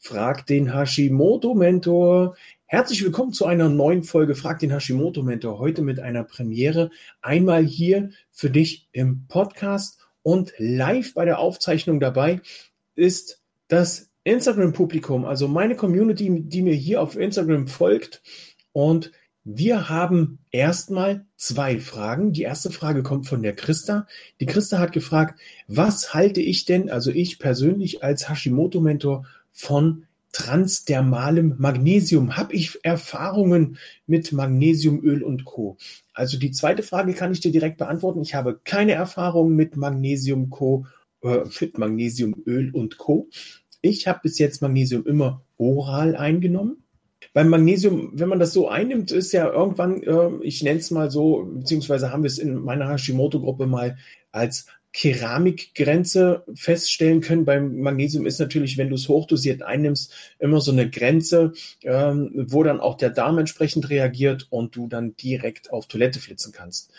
Frag den Hashimoto Mentor. Herzlich willkommen zu einer neuen Folge Frag den Hashimoto Mentor. Heute mit einer Premiere. Einmal hier für dich im Podcast und live bei der Aufzeichnung dabei ist das Instagram-Publikum, also meine Community, die mir hier auf Instagram folgt. Und wir haben erstmal zwei Fragen. Die erste Frage kommt von der Christa. Die Christa hat gefragt, was halte ich denn, also ich persönlich als Hashimoto-Mentor von transdermalem Magnesium. Habe ich Erfahrungen mit Magnesiumöl und Co? Also die zweite Frage kann ich dir direkt beantworten. Ich habe keine Erfahrungen mit Magnesium Co, äh, mit Magnesiumöl und Co. Ich habe bis jetzt Magnesium immer oral eingenommen. Beim Magnesium, wenn man das so einnimmt, ist ja irgendwann, äh, ich nenne es mal so, beziehungsweise haben wir es in meiner Hashimoto-Gruppe mal als Keramikgrenze feststellen können. Beim Magnesium ist natürlich, wenn du es hochdosiert einnimmst, immer so eine Grenze, ähm, wo dann auch der Darm entsprechend reagiert und du dann direkt auf Toilette flitzen kannst.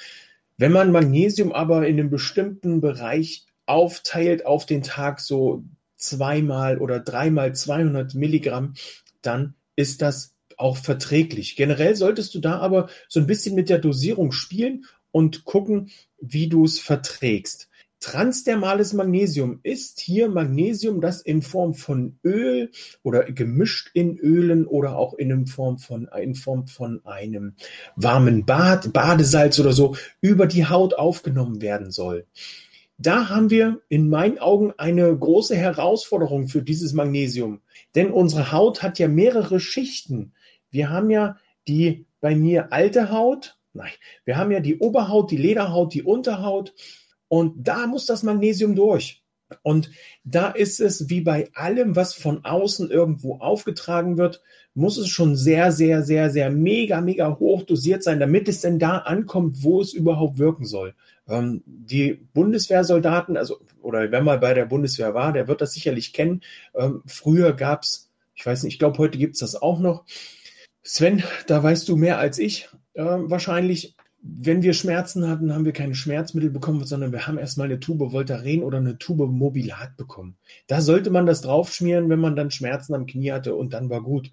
Wenn man Magnesium aber in einem bestimmten Bereich aufteilt auf den Tag so zweimal oder dreimal 200 Milligramm, dann ist das auch verträglich. Generell solltest du da aber so ein bisschen mit der Dosierung spielen und gucken, wie du es verträgst. Transdermales Magnesium ist hier Magnesium, das in Form von Öl oder gemischt in Ölen oder auch in Form von, in Form von einem warmen Bad, Badesalz oder so über die Haut aufgenommen werden soll. Da haben wir in meinen Augen eine große Herausforderung für dieses Magnesium. Denn unsere Haut hat ja mehrere Schichten. Wir haben ja die bei mir alte Haut. Nein, wir haben ja die Oberhaut, die Lederhaut, die Unterhaut. Und da muss das Magnesium durch. Und da ist es wie bei allem, was von außen irgendwo aufgetragen wird, muss es schon sehr, sehr, sehr, sehr mega, mega hoch dosiert sein, damit es denn da ankommt, wo es überhaupt wirken soll. Ähm, die Bundeswehrsoldaten, also, oder wer mal bei der Bundeswehr war, der wird das sicherlich kennen. Ähm, früher gab's, ich weiß nicht, ich glaube, heute gibt's das auch noch. Sven, da weißt du mehr als ich äh, wahrscheinlich wenn wir Schmerzen hatten, haben wir keine Schmerzmittel bekommen, sondern wir haben erstmal eine Tube Voltaren oder eine Tube Mobilat bekommen. Da sollte man das draufschmieren, wenn man dann Schmerzen am Knie hatte und dann war gut.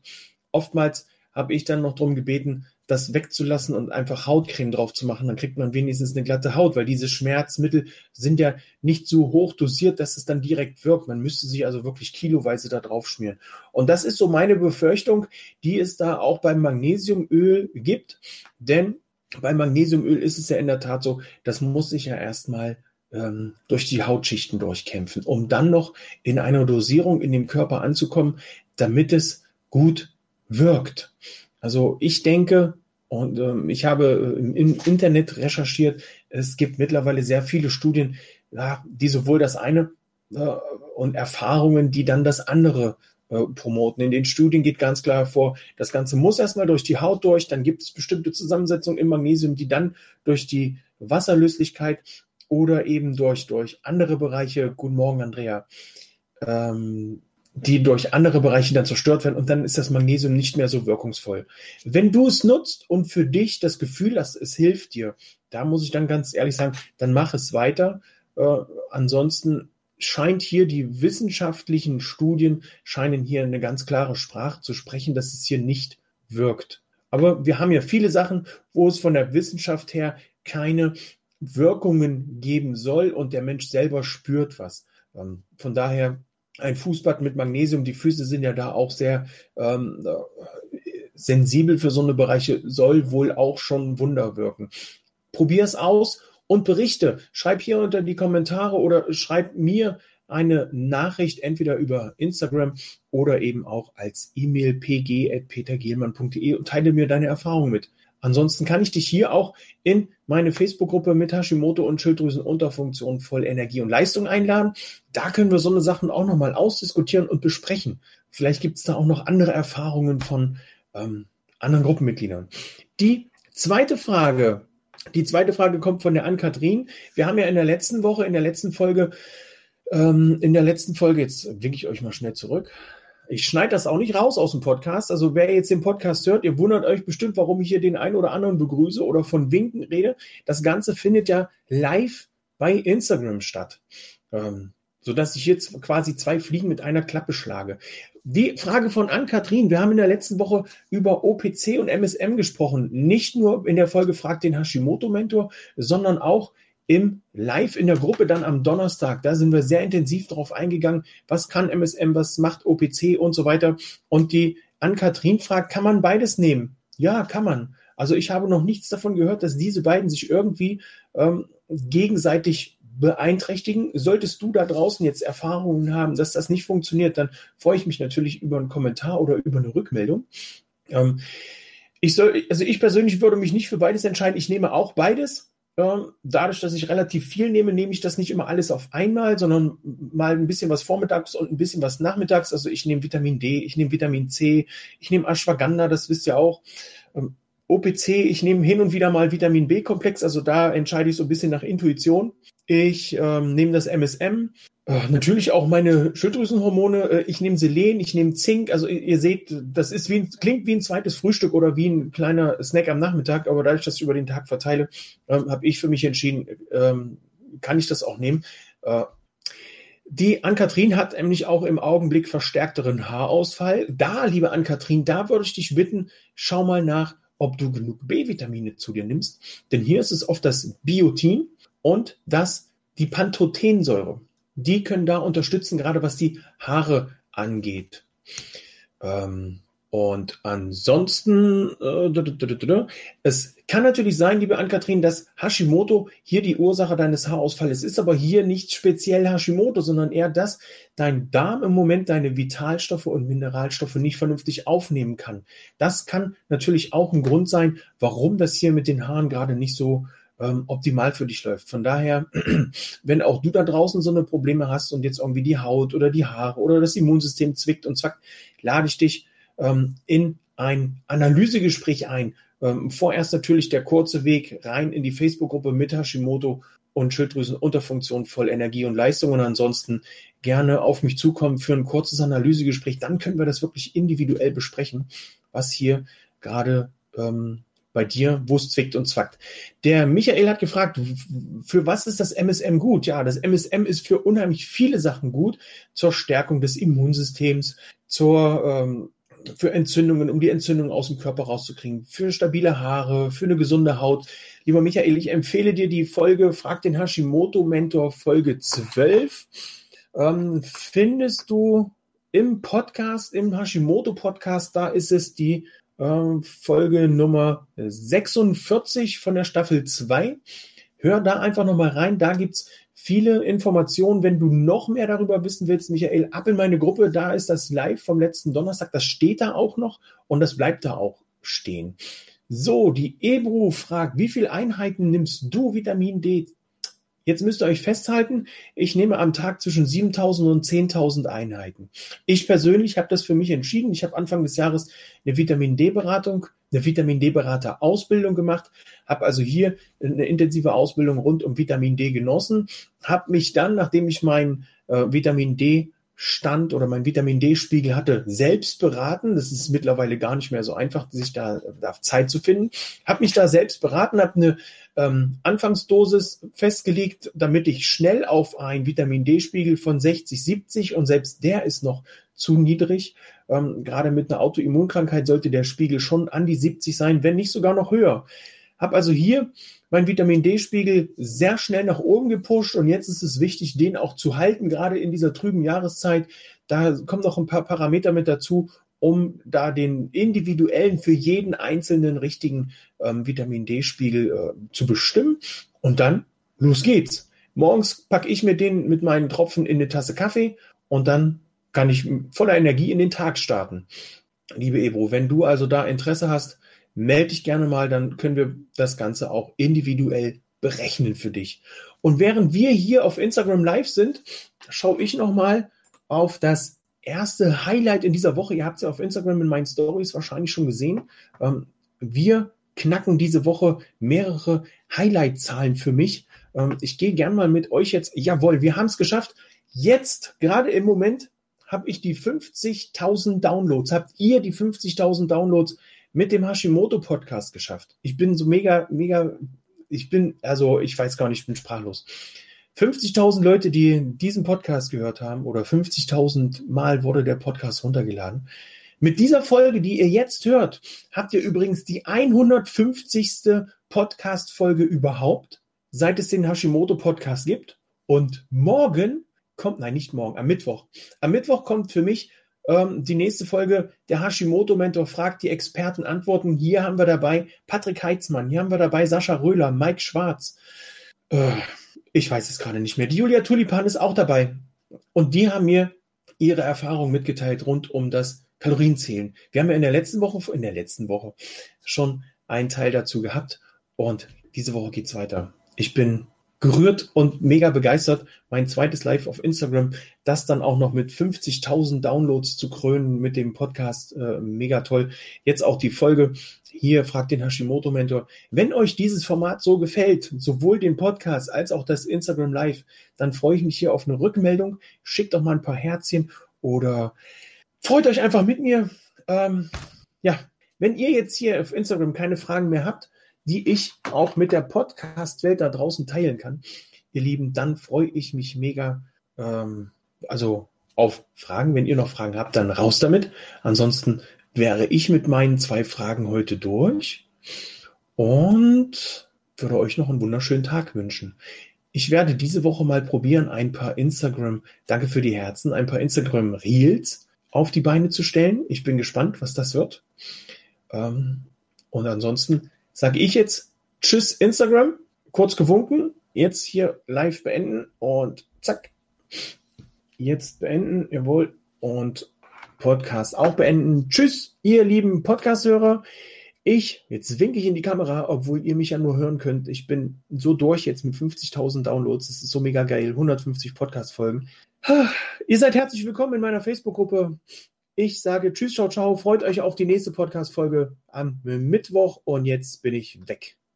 Oftmals habe ich dann noch darum gebeten, das wegzulassen und einfach Hautcreme drauf zu machen. Dann kriegt man wenigstens eine glatte Haut, weil diese Schmerzmittel sind ja nicht so hoch dosiert, dass es dann direkt wirkt. Man müsste sich also wirklich kiloweise da drauf schmieren. Und das ist so meine Befürchtung, die es da auch beim Magnesiumöl gibt. Denn beim Magnesiumöl ist es ja in der Tat so, das muss sich ja erstmal ähm, durch die Hautschichten durchkämpfen, um dann noch in einer Dosierung in dem Körper anzukommen, damit es gut wirkt. Also ich denke, und ähm, ich habe äh, im Internet recherchiert, es gibt mittlerweile sehr viele Studien, ja, die sowohl das eine äh, und Erfahrungen, die dann das andere promoten. In den Studien geht ganz klar hervor, das Ganze muss erstmal durch die Haut durch, dann gibt es bestimmte Zusammensetzungen im Magnesium, die dann durch die Wasserlöslichkeit oder eben durch, durch andere Bereiche, guten Morgen Andrea, ähm, die durch andere Bereiche dann zerstört werden und dann ist das Magnesium nicht mehr so wirkungsvoll. Wenn du es nutzt und für dich das Gefühl hast, es hilft dir, da muss ich dann ganz ehrlich sagen, dann mach es weiter. Äh, ansonsten scheint hier die wissenschaftlichen Studien scheinen hier eine ganz klare Sprache zu sprechen, dass es hier nicht wirkt. Aber wir haben ja viele Sachen, wo es von der Wissenschaft her keine Wirkungen geben soll und der Mensch selber spürt was. Ähm, von daher ein Fußbad mit Magnesium, die Füße sind ja da auch sehr ähm, sensibel für so eine Bereiche, soll wohl auch schon Wunder wirken. Probier es aus und berichte. Schreib hier unter die Kommentare oder schreib mir eine Nachricht entweder über Instagram oder eben auch als E-Mail pg.petergehlmann.de und teile mir deine Erfahrungen mit. Ansonsten kann ich dich hier auch in meine Facebook-Gruppe mit Hashimoto und Schilddrüsenunterfunktion voll Energie und Leistung einladen. Da können wir so eine Sachen auch nochmal ausdiskutieren und besprechen. Vielleicht gibt es da auch noch andere Erfahrungen von ähm, anderen Gruppenmitgliedern. Die zweite Frage, die zweite Frage kommt von der Ann-Kathrin. Wir haben ja in der letzten Woche, in der letzten Folge, ähm, in der letzten Folge, jetzt winke ich euch mal schnell zurück. Ich schneide das auch nicht raus aus dem Podcast. Also wer jetzt den Podcast hört, ihr wundert euch bestimmt, warum ich hier den einen oder anderen begrüße oder von Winken rede. Das Ganze findet ja live bei Instagram statt. Ähm, sodass ich jetzt quasi zwei Fliegen mit einer Klappe schlage. Die Frage von Ann-Kathrin. Wir haben in der letzten Woche über OPC und MSM gesprochen. Nicht nur in der Folge Frag den Hashimoto-Mentor, sondern auch im Live in der Gruppe dann am Donnerstag. Da sind wir sehr intensiv darauf eingegangen, was kann MSM, was macht OPC und so weiter. Und die Ann-Kathrin fragt, kann man beides nehmen? Ja, kann man. Also ich habe noch nichts davon gehört, dass diese beiden sich irgendwie ähm, gegenseitig beeinträchtigen. Solltest du da draußen jetzt Erfahrungen haben, dass das nicht funktioniert, dann freue ich mich natürlich über einen Kommentar oder über eine Rückmeldung. Ähm, ich soll, also ich persönlich würde mich nicht für beides entscheiden. Ich nehme auch beides. Ähm, dadurch, dass ich relativ viel nehme, nehme ich das nicht immer alles auf einmal, sondern mal ein bisschen was vormittags und ein bisschen was nachmittags. Also ich nehme Vitamin D, ich nehme Vitamin C, ich nehme Ashwagandha, das wisst ihr auch. Ähm, OPC, ich nehme hin und wieder mal Vitamin B-Komplex, also da entscheide ich so ein bisschen nach Intuition. Ich ähm, nehme das MSM, äh, natürlich auch meine Schilddrüsenhormone. Äh, ich nehme Selen, ich nehme Zink. Also ihr, ihr seht, das ist wie ein, klingt wie ein zweites Frühstück oder wie ein kleiner Snack am Nachmittag, aber dadurch, dass ich über den Tag verteile, ähm, habe ich für mich entschieden, ähm, kann ich das auch nehmen. Äh, die Ann-Kathrin hat nämlich auch im Augenblick verstärkteren Haarausfall. Da, liebe Ann-Kathrin, da würde ich dich bitten, schau mal nach, ob du genug B-Vitamine zu dir nimmst. Denn hier ist es oft das Biotin und das die Pantothensäure. Die können da unterstützen, gerade was die Haare angeht. Ähm, und ansonsten, äh, es kann natürlich sein, liebe Ann-Kathrin, dass Hashimoto hier die Ursache deines Haarausfalls ist, aber hier nicht speziell Hashimoto, sondern eher, dass dein Darm im Moment deine Vitalstoffe und Mineralstoffe nicht vernünftig aufnehmen kann. Das kann natürlich auch ein Grund sein, warum das hier mit den Haaren gerade nicht so ähm, optimal für dich läuft. Von daher, wenn auch du da draußen so eine Probleme hast und jetzt irgendwie die Haut oder die Haare oder das Immunsystem zwickt und zwackt, lade ich dich ähm, in ein Analysegespräch ein. Ähm, vorerst natürlich der kurze Weg rein in die Facebook-Gruppe mit Hashimoto und Schilddrüsenunterfunktion voll Energie und Leistung und ansonsten gerne auf mich zukommen für ein kurzes Analysegespräch. Dann können wir das wirklich individuell besprechen, was hier gerade ähm, bei dir, wo es zwickt und zwackt. Der Michael hat gefragt, für was ist das MSM gut? Ja, das MSM ist für unheimlich viele Sachen gut, zur Stärkung des Immunsystems, zur ähm, für Entzündungen, um die Entzündung aus dem Körper rauszukriegen, für stabile Haare, für eine gesunde Haut. Lieber Michael, ich empfehle dir die Folge Frag den Hashimoto-Mentor Folge 12. Ähm, findest du im Podcast, im Hashimoto-Podcast, da ist es die Folge Nummer 46 von der Staffel 2. Hör da einfach nochmal rein. Da gibt's viele Informationen. Wenn du noch mehr darüber wissen willst, Michael, ab in meine Gruppe. Da ist das Live vom letzten Donnerstag. Das steht da auch noch und das bleibt da auch stehen. So, die Ebru fragt, wie viele Einheiten nimmst du Vitamin D Jetzt müsst ihr euch festhalten, ich nehme am Tag zwischen 7000 und 10.000 Einheiten. Ich persönlich habe das für mich entschieden. Ich habe Anfang des Jahres eine Vitamin D-Beratung, eine Vitamin D-Berater-Ausbildung gemacht, habe also hier eine intensive Ausbildung rund um Vitamin D genossen, habe mich dann, nachdem ich mein äh, Vitamin D Stand oder mein Vitamin D-Spiegel hatte, selbst beraten. Das ist mittlerweile gar nicht mehr so einfach, sich da, da Zeit zu finden. Habe mich da selbst beraten, habe eine ähm, Anfangsdosis festgelegt, damit ich schnell auf einen Vitamin D-Spiegel von 60, 70 und selbst der ist noch zu niedrig. Ähm, gerade mit einer Autoimmunkrankheit sollte der Spiegel schon an die 70 sein, wenn nicht sogar noch höher. Habe also hier mein Vitamin D-Spiegel sehr schnell nach oben gepusht und jetzt ist es wichtig, den auch zu halten, gerade in dieser trüben Jahreszeit. Da kommen noch ein paar Parameter mit dazu, um da den individuellen für jeden einzelnen richtigen ähm, Vitamin D-Spiegel äh, zu bestimmen. Und dann los geht's. Morgens packe ich mir den mit meinen Tropfen in eine Tasse Kaffee und dann kann ich voller Energie in den Tag starten. Liebe Ebro, wenn du also da Interesse hast, melde dich gerne mal, dann können wir das Ganze auch individuell berechnen für dich. Und während wir hier auf Instagram live sind, schaue ich nochmal auf das erste Highlight in dieser Woche. Ihr habt es ja auf Instagram in meinen Stories wahrscheinlich schon gesehen. Ähm, wir knacken diese Woche mehrere Highlight-Zahlen für mich. Ähm, ich gehe gern mal mit euch jetzt. Jawohl, wir haben es geschafft. Jetzt, gerade im Moment, habe ich die 50.000 Downloads. Habt ihr die 50.000 Downloads mit dem Hashimoto Podcast geschafft. Ich bin so mega, mega, ich bin, also ich weiß gar nicht, ich bin sprachlos. 50.000 Leute, die diesen Podcast gehört haben oder 50.000 Mal wurde der Podcast runtergeladen. Mit dieser Folge, die ihr jetzt hört, habt ihr übrigens die 150. Podcast-Folge überhaupt, seit es den Hashimoto-Podcast gibt. Und morgen kommt, nein, nicht morgen, am Mittwoch. Am Mittwoch kommt für mich ähm, die nächste Folge, der Hashimoto-Mentor fragt, die Experten antworten. Hier haben wir dabei Patrick Heitzmann, hier haben wir dabei Sascha Röhler, Mike Schwarz. Äh, ich weiß es gerade nicht mehr. Die Julia Tulipan ist auch dabei. Und die haben mir ihre Erfahrung mitgeteilt rund um das Kalorienzählen. Wir haben ja in der letzten Woche, in der letzten Woche schon einen Teil dazu gehabt. Und diese Woche geht's weiter. Ich bin gerührt und mega begeistert. Mein zweites Live auf Instagram, das dann auch noch mit 50.000 Downloads zu krönen mit dem Podcast, äh, mega toll. Jetzt auch die Folge. Hier fragt den Hashimoto Mentor. Wenn euch dieses Format so gefällt, sowohl den Podcast als auch das Instagram Live, dann freue ich mich hier auf eine Rückmeldung. Schickt doch mal ein paar Herzchen oder freut euch einfach mit mir. Ähm, ja, wenn ihr jetzt hier auf Instagram keine Fragen mehr habt, die ich auch mit der Podcast-Welt da draußen teilen kann, ihr Lieben, dann freue ich mich mega, ähm, also auf Fragen. Wenn ihr noch Fragen habt, dann raus damit. Ansonsten wäre ich mit meinen zwei Fragen heute durch und würde euch noch einen wunderschönen Tag wünschen. Ich werde diese Woche mal probieren, ein paar Instagram, danke für die Herzen, ein paar Instagram Reels auf die Beine zu stellen. Ich bin gespannt, was das wird. Ähm, und ansonsten sage ich jetzt Tschüss Instagram, kurz gewunken, jetzt hier live beenden und zack. Jetzt beenden, jawohl. Und Podcast auch beenden. Tschüss, ihr lieben Podcast-Hörer. Ich, jetzt winke ich in die Kamera, obwohl ihr mich ja nur hören könnt. Ich bin so durch jetzt mit 50.000 Downloads. Das ist so mega geil. 150 Podcast-Folgen. Ihr seid herzlich willkommen in meiner Facebook-Gruppe. Ich sage Tschüss, ciao, ciao. Freut euch auf die nächste Podcast-Folge am Mittwoch und jetzt bin ich weg.